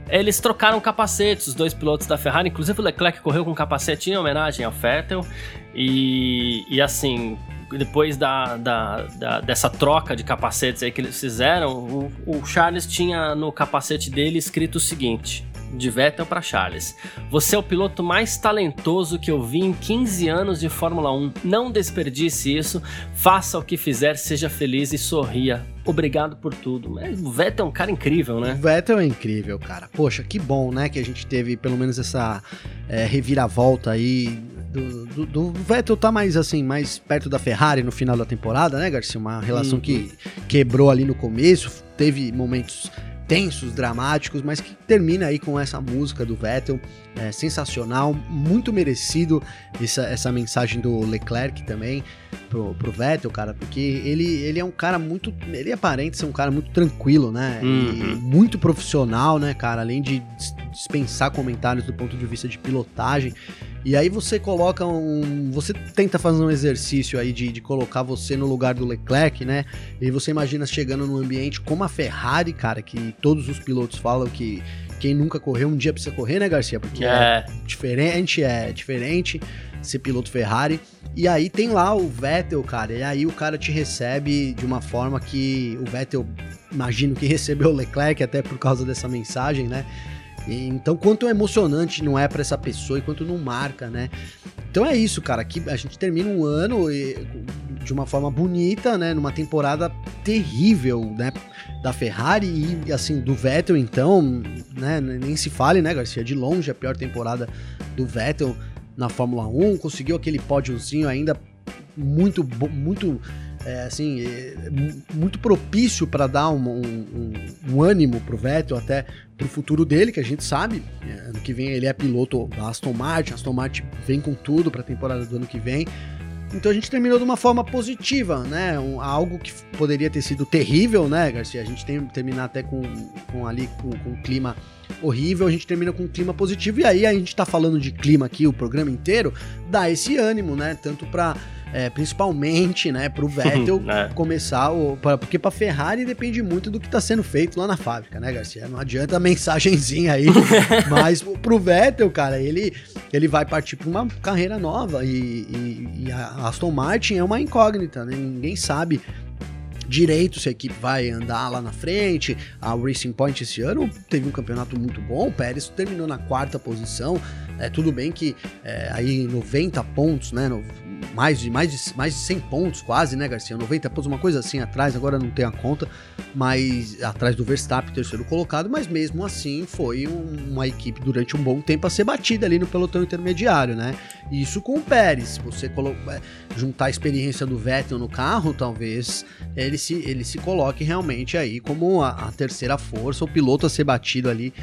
Eles trocaram capacetes, os dois pilotos da Ferrari, inclusive o Leclerc correu com capacete em homenagem ao Fettel. E, e assim, depois da, da, da, dessa troca de capacetes aí que eles fizeram, o, o Charles tinha no capacete dele escrito o seguinte: de Vettel para Charles. Você é o piloto mais talentoso que eu vi em 15 anos de Fórmula 1. Não desperdice isso, faça o que fizer, seja feliz e sorria. Obrigado por tudo. Mas o Vettel é um cara incrível, né? O Vettel é incrível, cara. Poxa, que bom, né? Que a gente teve pelo menos essa é, reviravolta aí do, do, do, Vettel tá mais assim, mais perto da Ferrari no final da temporada, né, Garcia? Uma relação uhum. que quebrou ali no começo, teve momentos tensos, dramáticos, mas que termina aí com essa música do Vettel, é, sensacional, muito merecido essa, essa mensagem do Leclerc também pro, pro Vettel, cara, porque ele, ele é um cara muito, ele aparenta ser um cara muito tranquilo, né, uhum. muito profissional, né, cara, além de dispensar comentários do ponto de vista de pilotagem, e aí você coloca um. Você tenta fazer um exercício aí de, de colocar você no lugar do Leclerc, né? E você imagina chegando num ambiente como a Ferrari, cara, que todos os pilotos falam que quem nunca correu um dia precisa correr, né, Garcia? Porque é, é diferente, é diferente ser piloto Ferrari. E aí tem lá o Vettel, cara, e aí o cara te recebe de uma forma que o Vettel, imagino que recebeu o Leclerc até por causa dessa mensagem, né? Então, quanto emocionante não é para essa pessoa e quanto não marca, né? Então é isso, cara. Aqui a gente termina um ano de uma forma bonita, né? Numa temporada terrível, né? Da Ferrari e, assim, do Vettel, então, né? Nem se fale, né, Garcia? De longe a pior temporada do Vettel na Fórmula 1. Conseguiu aquele pódiozinho ainda muito, muito é, assim, é, muito propício para dar um, um, um, ânimo pro Vettel até pro futuro dele, que a gente sabe. É, ano que vem ele é piloto da Aston Martin, Aston Martin vem com tudo para a temporada do ano que vem. Então a gente terminou de uma forma positiva, né? Um, algo que poderia ter sido terrível, né, Garcia? A gente tem terminar até com, com ali com, com um clima horrível, a gente termina com um clima positivo e aí a gente tá falando de clima aqui o programa inteiro, dá esse ânimo, né? Tanto para é, principalmente, né, pro Vettel é. começar, o, pra, porque pra Ferrari depende muito do que tá sendo feito lá na fábrica, né, Garcia? Não adianta a mensagenzinha aí, mas pro Vettel, cara, ele, ele vai partir pra uma carreira nova e, e, e a Aston Martin é uma incógnita, né? Ninguém sabe direito se a equipe vai andar lá na frente. A Racing Point esse ano teve um campeonato muito bom. O Pérez terminou na quarta posição. É tudo bem que é, aí 90 pontos, né? No, mais de, mais, de, mais de 100 pontos, quase, né, Garcia? 90 pontos, uma coisa assim atrás, agora não tem a conta, mas atrás do Verstappen, terceiro colocado, mas mesmo assim foi um, uma equipe durante um bom tempo a ser batida ali no pelotão intermediário, né? Isso com o Pérez, você é, juntar a experiência do Vettel no carro, talvez ele se, ele se coloque realmente aí como a, a terceira força, o piloto a ser batido ali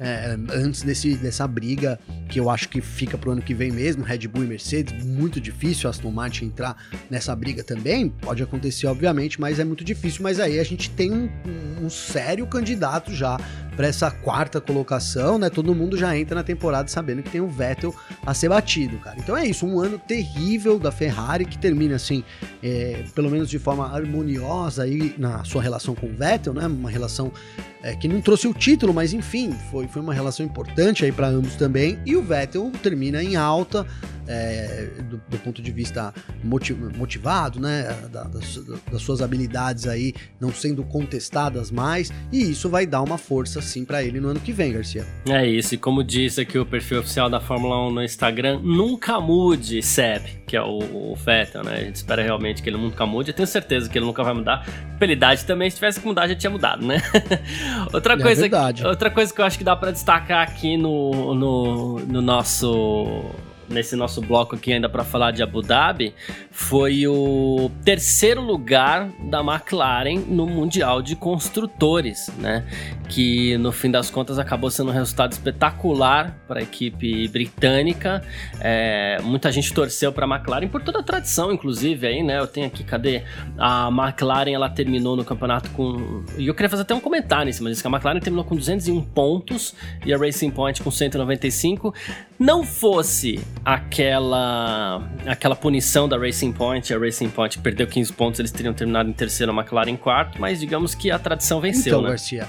é, antes desse, dessa briga que eu acho que fica pro ano que vem mesmo, Red Bull e Mercedes, muito difícil Aston Martin entrar nessa briga também, pode acontecer obviamente, mas é muito difícil, mas aí a gente tem um, um sério candidato já para essa quarta colocação, né? Todo mundo já entra na temporada sabendo que tem o Vettel a ser batido, cara. Então é isso, um ano terrível da Ferrari que termina assim, é, pelo menos de forma harmoniosa aí na sua relação com o Vettel, né? Uma relação é, que não trouxe o título, mas enfim, foi, foi uma relação importante aí para ambos também. E o Vettel termina em alta, é, do, do, ponto de vista motivado, né? Da, das, das, suas habilidades aí não sendo contestadas mais, e isso vai dar uma força sim para ele no ano que vem, Garcia. É isso, e como disse aqui o perfil oficial da Fórmula 1 no Instagram, nunca mude, Seb, que é o, o Vettel, né? A gente espera realmente que ele nunca mude. Eu tenho certeza que ele nunca vai mudar. Pela idade também, se tivesse que mudar, já tinha mudado, né? outra, é coisa, outra coisa que eu acho que dá para destacar aqui no, no, no nosso nesse nosso bloco aqui ainda para falar de Abu Dhabi foi o terceiro lugar da McLaren no Mundial de Construtores, né? Que no fim das contas acabou sendo um resultado espetacular para a equipe britânica. É, muita gente torceu para a McLaren por toda a tradição, inclusive aí, né? Eu tenho aqui, cadê? A McLaren ela terminou no campeonato com. E eu queria fazer até um comentário em cima disso, que a McLaren terminou com 201 pontos e a Racing Point com 195. Não fosse aquela aquela punição da Racing Point, a Racing Point perdeu 15 pontos, eles teriam terminado em terceiro, a McLaren em quarto, mas digamos que a tradição venceu, então, né? Garcia,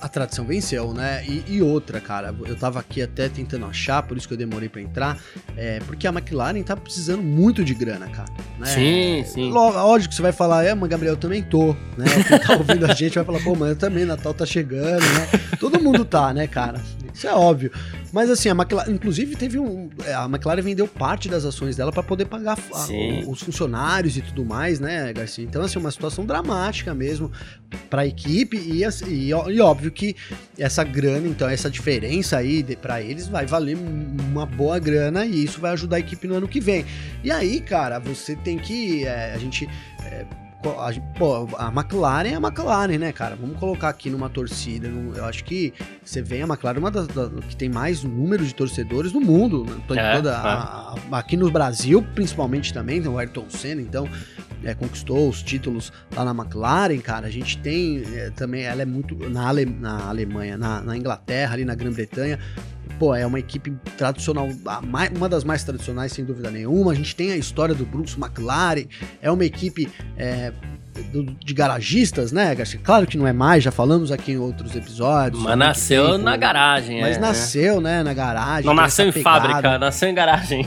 a tradição venceu, né? E, e, outra, cara, eu tava aqui até tentando achar, por isso que eu demorei para entrar, é, porque a McLaren tá precisando muito de grana, cara. Né? Sim, sim. Lógico que você vai falar, é, mas Gabriel, eu também tô, né? Quem tá ouvindo a gente vai falar, pô, mas eu também, Natal tá chegando, né? Todo mundo tá, né, cara? Isso é óbvio. Mas assim, a McLaren, inclusive teve um. É, a McLaren vendeu parte das ações dela para poder pagar a, os funcionários e tudo mais, né, Garcia? Então, assim, uma situação dramática mesmo para a equipe e, e, e, óbvio que essa grana, então, essa diferença aí para eles vai valer uma boa grana e isso vai ajudar a equipe no ano que vem. E aí, cara, você tem que. É, a gente. É, pô, a McLaren é a McLaren, né, cara? Vamos colocar aqui numa torcida. Eu acho que você vê a McLaren uma das, das que tem mais número de torcedores no mundo. Né? Toda, é, a, a, aqui no Brasil, principalmente também, tem o Ayrton Senna, então é, conquistou os títulos lá na McLaren, cara. A gente tem é, também, ela é muito na, Ale, na Alemanha, na, na Inglaterra, ali na Grã-Bretanha pô, é uma equipe tradicional, uma das mais tradicionais, sem dúvida nenhuma. A gente tem a história do Brooks McLaren, é uma equipe é, de garagistas, né, Garcia? Claro que não é mais, já falamos aqui em outros episódios. Mas nasceu tempo, na garagem, Mas é, nasceu, né, na garagem. Não nasceu em fábrica, nasceu em garagem.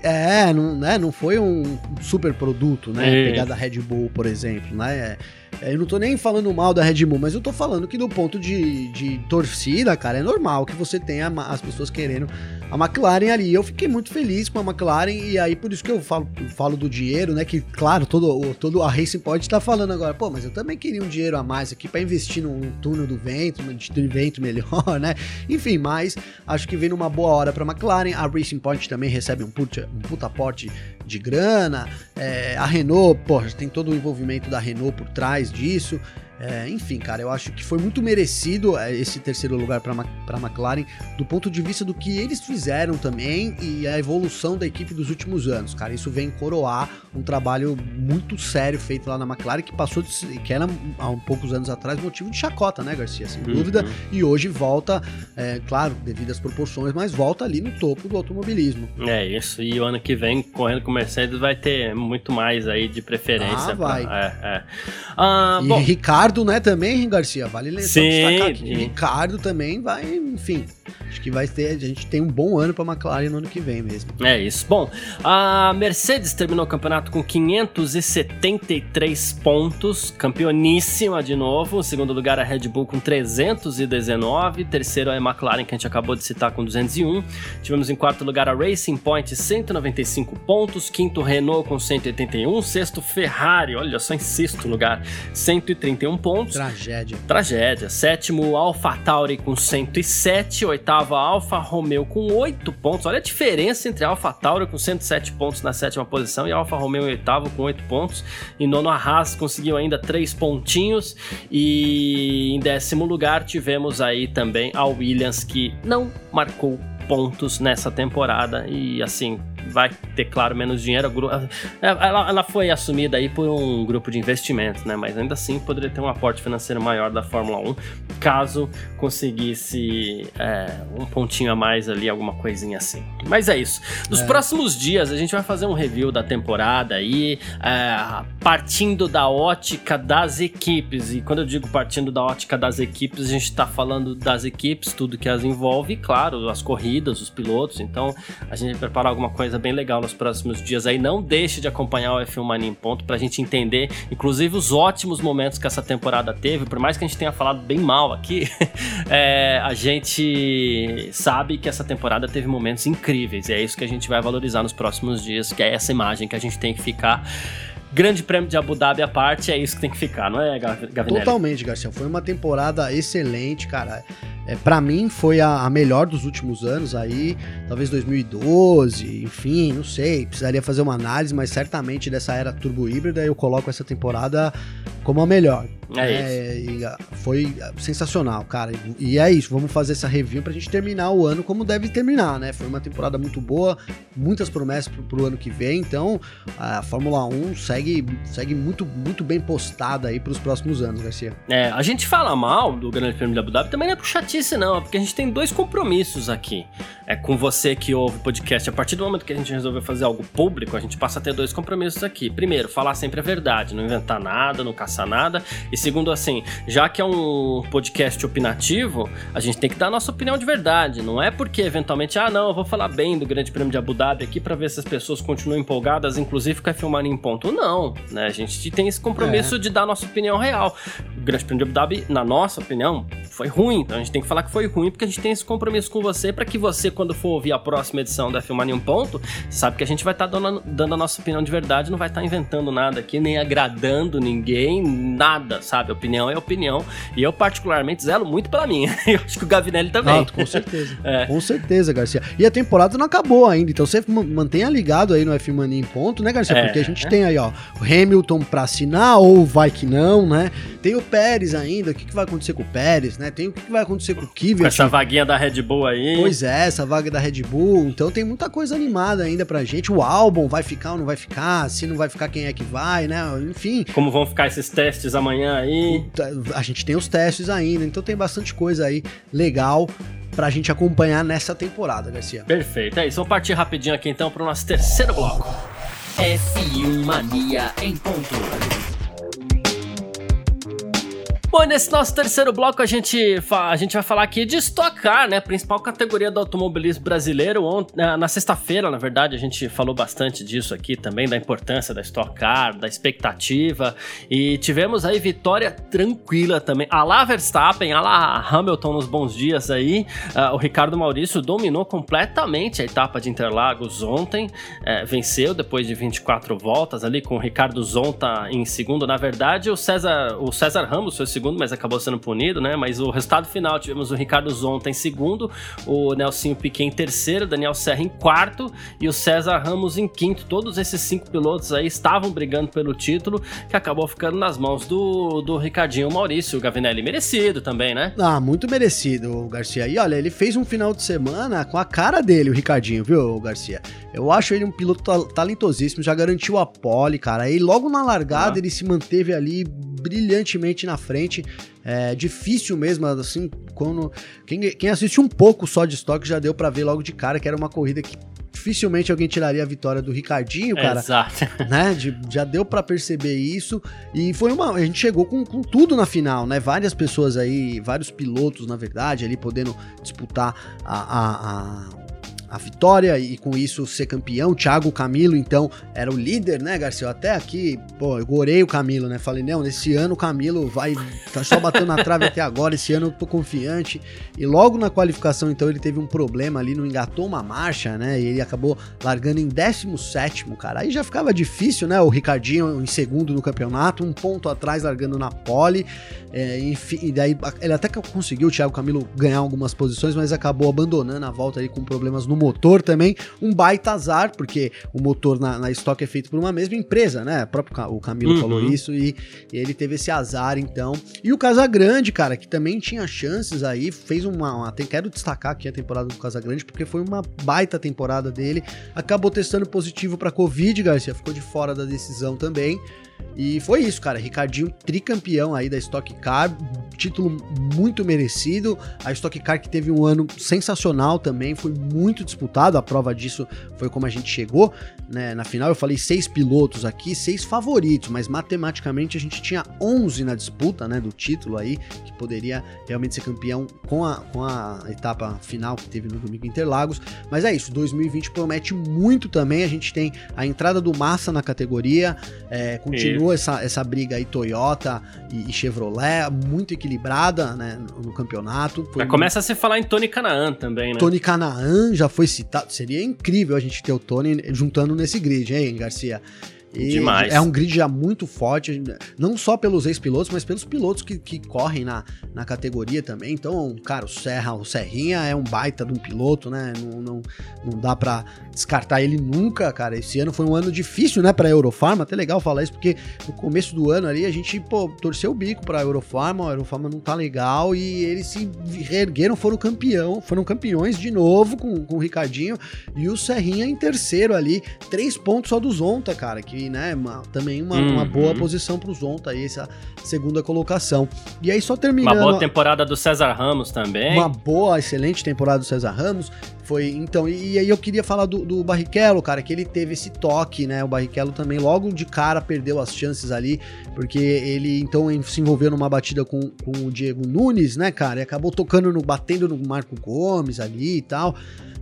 É, não, né, não foi um super produto, né? Isso. Pegada Red Bull, por exemplo, né? É, eu não tô nem falando mal da Red Bull, mas eu tô falando que do ponto de, de torcida, cara, é normal que você tenha as pessoas querendo a McLaren ali. Eu fiquei muito feliz com a McLaren e aí por isso que eu falo, falo do dinheiro, né? Que claro, todo, todo a Racing Point tá falando agora, pô, mas eu também queria um dinheiro a mais aqui para investir num túnel do vento, de vento melhor, né? Enfim, mas acho que vem numa boa hora para McLaren. A Racing Point também recebe um puta, um puta porte de grana. É, a Renault, pô, tem todo o envolvimento da Renault por trás disso. É, enfim, cara, eu acho que foi muito merecido é, esse terceiro lugar para a McLaren, do ponto de vista do que eles fizeram também e a evolução da equipe dos últimos anos, cara. Isso vem coroar um trabalho muito sério feito lá na McLaren, que passou de, que era há um poucos anos atrás motivo de chacota, né, Garcia? Sem uhum. dúvida. E hoje volta, é, claro, devido às proporções, mas volta ali no topo do automobilismo. É isso. E o ano que vem, correndo com Mercedes, vai ter muito mais aí de preferência. Ah, vai. Pra, é, é. Ah, e bom, Ricardo Ricardo, né, também, Garcia? Vale destacar que Ricardo também vai, enfim. Acho que vai ter, a gente tem um bom ano para a McLaren no ano que vem mesmo. É isso. Bom, a Mercedes terminou o campeonato com 573 pontos, campeoníssima de novo. segundo lugar a Red Bull com 319, terceiro a McLaren que a gente acabou de citar com 201. Tivemos em quarto lugar a Racing Point 195 pontos, quinto Renault com 181, sexto Ferrari, olha só em sexto lugar, 131 pontos. Tragédia. Tragédia. Sétimo, AlphaTauri com 107. Oitavo, Alfa Romeo com 8 pontos. Olha a diferença entre a AlphaTauri com 107 pontos na sétima posição e Alfa Romeo em oitavo com 8 pontos. Em nono, a Haas conseguiu ainda 3 pontinhos. E em décimo lugar tivemos aí também a Williams que não marcou pontos nessa temporada e assim vai ter, claro, menos dinheiro. Ela, ela foi assumida aí por um grupo de investimentos, né? Mas ainda assim poderia ter um aporte financeiro maior da Fórmula 1, caso conseguisse é, um pontinho a mais ali, alguma coisinha assim. Mas é isso. Nos é. próximos dias a gente vai fazer um review da temporada aí, é, partindo da ótica das equipes. E quando eu digo partindo da ótica das equipes, a gente está falando das equipes, tudo que as envolve, claro, as corridas, os pilotos. Então a gente vai preparar alguma coisa bem legal nos próximos dias aí. Não deixe de acompanhar o F1 Mania em ponto para a gente entender, inclusive, os ótimos momentos que essa temporada teve. Por mais que a gente tenha falado bem mal aqui, é, a gente sabe que essa temporada teve momentos incríveis. E é isso que a gente vai valorizar nos próximos dias, que é essa imagem que a gente tem que ficar Grande Prêmio de Abu Dhabi à parte, é isso que tem que ficar, não é, Gavinelli? Totalmente, Garcia. Foi uma temporada excelente, cara. É, para mim foi a, a, melhor dos últimos anos aí, talvez 2012, enfim, não sei, precisaria fazer uma análise, mas certamente dessa era turbo híbrida eu coloco essa temporada como a melhor. É, é isso. Ah, foi sensacional, cara. E é isso, vamos fazer essa review pra gente terminar o ano como deve terminar, né? Foi uma temporada muito boa, muitas promessas pro, pro ano que vem, então a Fórmula 1 segue, segue muito, muito bem postada aí pros próximos anos, Garcia. É, a gente fala mal do Grande Prêmio de Abu Dhabi também não é por chatice não, é porque a gente tem dois compromissos aqui. É com você que ouve o podcast, a partir do momento que a gente resolveu fazer algo público, a gente passa a ter dois compromissos aqui. Primeiro, falar sempre a verdade, não inventar nada, não caçar nada, e segundo, assim, já que é um podcast opinativo, a gente tem que dar a nossa opinião de verdade. Não é porque eventualmente, ah, não, eu vou falar bem do Grande Prêmio de Abu Dhabi aqui para ver se as pessoas continuam empolgadas, inclusive ficar filmando em ponto. Não, né? A gente tem esse compromisso é. de dar a nossa opinião real. O Grande Prêmio de Abu Dhabi, na nossa opinião, foi ruim. Então a gente tem que falar que foi ruim porque a gente tem esse compromisso com você para que você, quando for ouvir a próxima edição da Filmar em um ponto, sabe que a gente vai estar tá dando, dando, a nossa opinião de verdade, não vai estar tá inventando nada aqui, nem agradando ninguém, nada, sabe? Opinião é opinião. E eu, particularmente, zelo muito pela minha. eu acho que o Gavinelli também. com certeza. é. Com certeza, Garcia. E a temporada não acabou ainda, então você mantenha ligado aí no F Mania em ponto, né, Garcia? É. Porque a gente tem aí, ó, o Hamilton pra assinar, ou vai que não, né? Tem o Pérez ainda, o que, que vai acontecer com o Pérez, né? Tem o que, que vai acontecer com o Kvyat. Essa vaguinha da Red Bull aí. Pois é, essa vaga da Red Bull. Então tem muita coisa animada ainda pra gente. O álbum vai ficar ou não vai ficar? Se não vai ficar, quem é que vai, né? Enfim. Como vão ficar esses testes amanhã aí? A gente tem os testes ainda, então tem bastante coisa aí legal pra gente acompanhar nessa temporada, Garcia. Perfeito, é isso. Vamos partir rapidinho aqui então pro nosso terceiro bloco. F1 Mania em ponto. Bom, nesse nosso terceiro bloco a gente, a gente vai falar aqui de Stock Car, né? Principal categoria do automobilismo brasileiro. Na sexta-feira, na verdade, a gente falou bastante disso aqui também, da importância da Stock Car, da expectativa. E tivemos aí vitória tranquila também. A lá Verstappen, a lá Hamilton nos bons dias aí. Uh, o Ricardo Maurício dominou completamente a etapa de Interlagos ontem. Uh, venceu depois de 24 voltas ali com o Ricardo Zonta em segundo. Na verdade, o César, o César Ramos foi segundo, mas acabou sendo punido, né? Mas o resultado final tivemos o Ricardo Zonta em segundo, o Nelsinho Piquet em terceiro, Daniel Serra em quarto e o César Ramos em quinto. Todos esses cinco pilotos aí estavam brigando pelo título, que acabou ficando nas mãos do, do Ricardinho Maurício Gavinelli. Merecido também, né? Ah, muito merecido, Garcia. E olha, ele fez um final de semana com a cara dele, o Ricardinho, viu, Garcia? Eu acho ele um piloto talentosíssimo, já garantiu a pole, cara. E logo na largada ah. ele se manteve ali brilhantemente na frente. É difícil mesmo, assim, quando. Quem, quem assiste um pouco só de estoque já deu para ver logo de cara que era uma corrida que dificilmente alguém tiraria a vitória do Ricardinho, cara. Exato. Né? De, já deu para perceber isso. E foi uma. A gente chegou com, com tudo na final, né? Várias pessoas aí, vários pilotos, na verdade, ali podendo disputar a, a, a a vitória e com isso ser campeão. Thiago Camilo, então, era o líder, né, Garcia? Até aqui, pô, eu gorei o Camilo, né? Falei, não, nesse ano o Camilo vai. Tá só batendo na trave até agora, esse ano eu tô confiante. E logo na qualificação, então, ele teve um problema ali, não engatou uma marcha, né? E ele acabou largando em 17, cara. Aí já ficava difícil, né? O Ricardinho em segundo no campeonato, um ponto atrás largando na pole. É, enfim, e daí ele até conseguiu o Thiago Camilo ganhar algumas posições, mas acabou abandonando a volta aí com problemas no motor também. Um baita azar, porque o motor na, na estoque é feito por uma mesma empresa, né? O próprio o Camilo uhum. falou isso e, e, ele teve esse azar então. E o Casagrande, cara, que também tinha chances aí, fez uma, uma. Quero destacar aqui a temporada do Casagrande, porque foi uma baita temporada dele. Acabou testando positivo para Covid, Garcia, ficou de fora da decisão também. E foi isso, cara. Ricardinho tricampeão aí da Stock Car, título muito merecido. A Stock Car que teve um ano sensacional também, foi muito disputado. A prova disso foi como a gente chegou, né? Na final eu falei seis pilotos aqui, seis favoritos, mas matematicamente a gente tinha 11 na disputa, né, do título aí, que poderia realmente ser campeão com a, com a etapa final que teve no domingo Interlagos. Mas é isso, 2020 promete muito também. A gente tem a entrada do Massa na categoria, é, continua essa, essa briga aí Toyota e, e Chevrolet, muito equilibrada né, no, no campeonato. Foi começa a se falar em Tony Canaan também, né? Tony Canaan já foi citado. Seria incrível a gente ter o Tony juntando nesse grid, hein, Garcia? E Demais. É um grid já muito forte, não só pelos ex-pilotos, mas pelos pilotos que, que correm na, na categoria também. Então, cara, o Serra, o Serrinha é um baita de um piloto, né? Não, não, não dá para descartar ele nunca, cara. Esse ano foi um ano difícil, né, pra Eurofarma. Até legal falar isso, porque no começo do ano ali a gente, pô, torceu o bico pra Eurofarma. A Eurofarma não tá legal e eles se reergueram, foram campeão, foram campeões de novo com, com o Ricardinho e o Serrinha em terceiro ali. Três pontos só do Zonta, cara, que né, uma, também uma, uhum. uma boa posição pro Zonta aí, essa segunda colocação. E aí só terminando... Uma boa temporada do César Ramos também. Uma boa, excelente temporada do César Ramos. Foi, então, e, aí eu queria falar do, do Barrichello, cara, que ele teve esse toque, né? O Barrichello também logo de cara perdeu as chances ali, porque ele então se envolveu numa batida com, com o Diego Nunes, né, cara? E acabou tocando no, batendo no Marco Gomes ali e tal.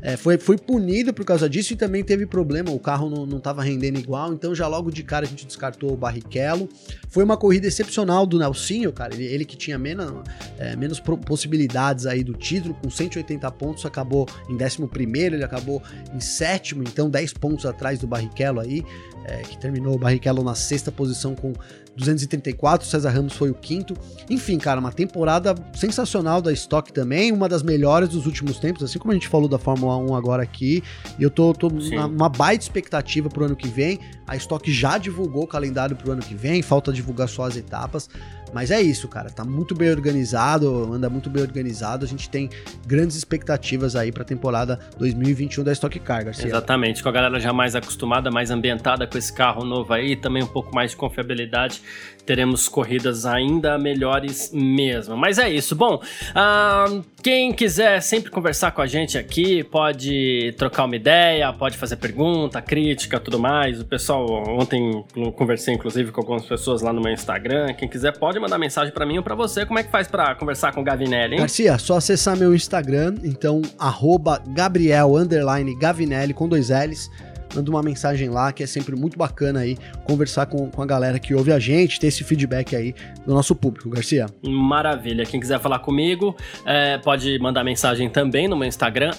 É, foi, foi punido por causa disso e também teve problema, o carro não, não tava rendendo igual, então já logo de cara a gente descartou o Barrichello. Foi uma corrida excepcional do Nelsinho, cara, ele, ele que tinha menos, é, menos possibilidades aí do título, com 180 pontos, acabou em 11 primeiro, ele acabou em sétimo, então 10 pontos atrás do Barrichello aí, é, que terminou o Barrichello na sexta posição com 234, César Ramos foi o quinto. Enfim, cara, uma temporada sensacional da Stock também, uma das melhores dos últimos tempos, assim como a gente falou da Fórmula 1 agora aqui. E eu tô, tô numa baita expectativa pro ano que vem. A Stock já divulgou o calendário pro ano que vem, falta divulgar só as etapas. Mas é isso, cara. Tá muito bem organizado, anda muito bem organizado. A gente tem grandes expectativas aí pra temporada 2021 da Stock Car, Garcia. Exatamente, com a galera já mais acostumada, mais ambientada com esse carro novo aí, também um pouco mais de confiabilidade teremos corridas ainda melhores mesmo. Mas é isso. Bom, uh, quem quiser sempre conversar com a gente aqui, pode trocar uma ideia, pode fazer pergunta, crítica, tudo mais. O pessoal, ontem conversei inclusive com algumas pessoas lá no meu Instagram. Quem quiser pode mandar mensagem para mim ou para você. Como é que faz para conversar com o Gavinelli, hein? Garcia, só acessar meu Instagram, então, arroba Gabriel, Gavinelli, com dois L's manda uma mensagem lá, que é sempre muito bacana aí conversar com, com a galera que ouve a gente, ter esse feedback aí do nosso público, Garcia. Maravilha. Quem quiser falar comigo, é, pode mandar mensagem também no meu Instagram,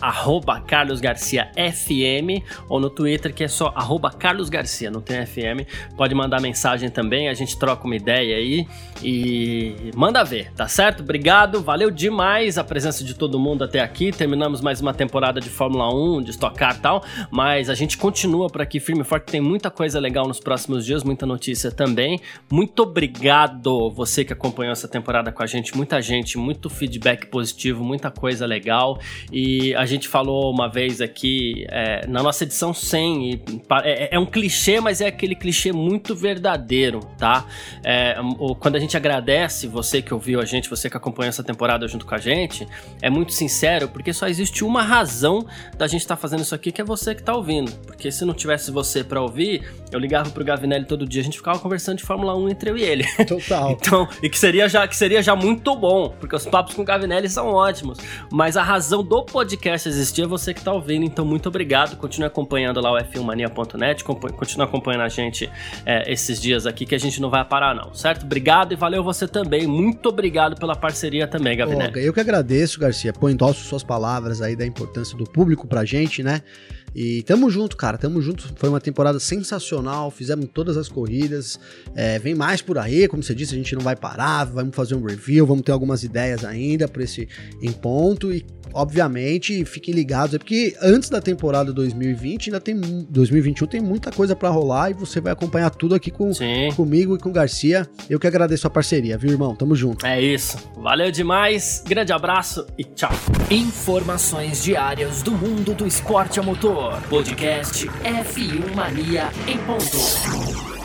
carlosgarciafm, ou no Twitter, que é só carlosgarcia, não tem FM. Pode mandar mensagem também, a gente troca uma ideia aí e manda ver, tá certo? Obrigado, valeu demais a presença de todo mundo até aqui. Terminamos mais uma temporada de Fórmula 1, de Stock Car e tal, mas a gente continua continua por aqui firme e forte, tem muita coisa legal nos próximos dias, muita notícia também. Muito obrigado você que acompanhou essa temporada com a gente, muita gente, muito feedback positivo, muita coisa legal. E a gente falou uma vez aqui é, na nossa edição 100, e, é, é, um clichê, mas é aquele clichê muito verdadeiro, tá? É, quando a gente agradece você que ouviu a gente, você que acompanhou essa temporada junto com a gente, é muito sincero, porque só existe uma razão da gente estar tá fazendo isso aqui, que é você que está ouvindo. Porque porque se não tivesse você para ouvir, eu ligava pro Gavinelli todo dia, a gente ficava conversando de Fórmula 1 entre eu e ele. Total. então, e que seria já que seria já muito bom, porque os papos com o Gavinelli são ótimos. Mas a razão do podcast existir é você que tá ouvindo, então muito obrigado. Continue acompanhando lá o f1mania.net, continue acompanhando a gente é, esses dias aqui, que a gente não vai parar não, certo? Obrigado e valeu você também. Muito obrigado pela parceria também, Gavinelli. eu que agradeço, Garcia. Põe endosso suas palavras aí da importância do público pra gente, né? E tamo junto, cara, tamo junto. Foi uma temporada sensacional, fizemos todas as corridas. É, vem mais por aí, como você disse, a gente não vai parar, vamos fazer um review, vamos ter algumas ideias ainda para esse em ponto. E, obviamente, fiquem ligados, é porque antes da temporada 2020, ainda tem 2021 tem muita coisa para rolar e você vai acompanhar tudo aqui com, comigo e com o Garcia. Eu que agradeço a parceria, viu, irmão? Tamo junto. É isso. Valeu demais, grande abraço e tchau. Informações diárias do mundo do esporte a motor. Podcast F1 Mania em ponto.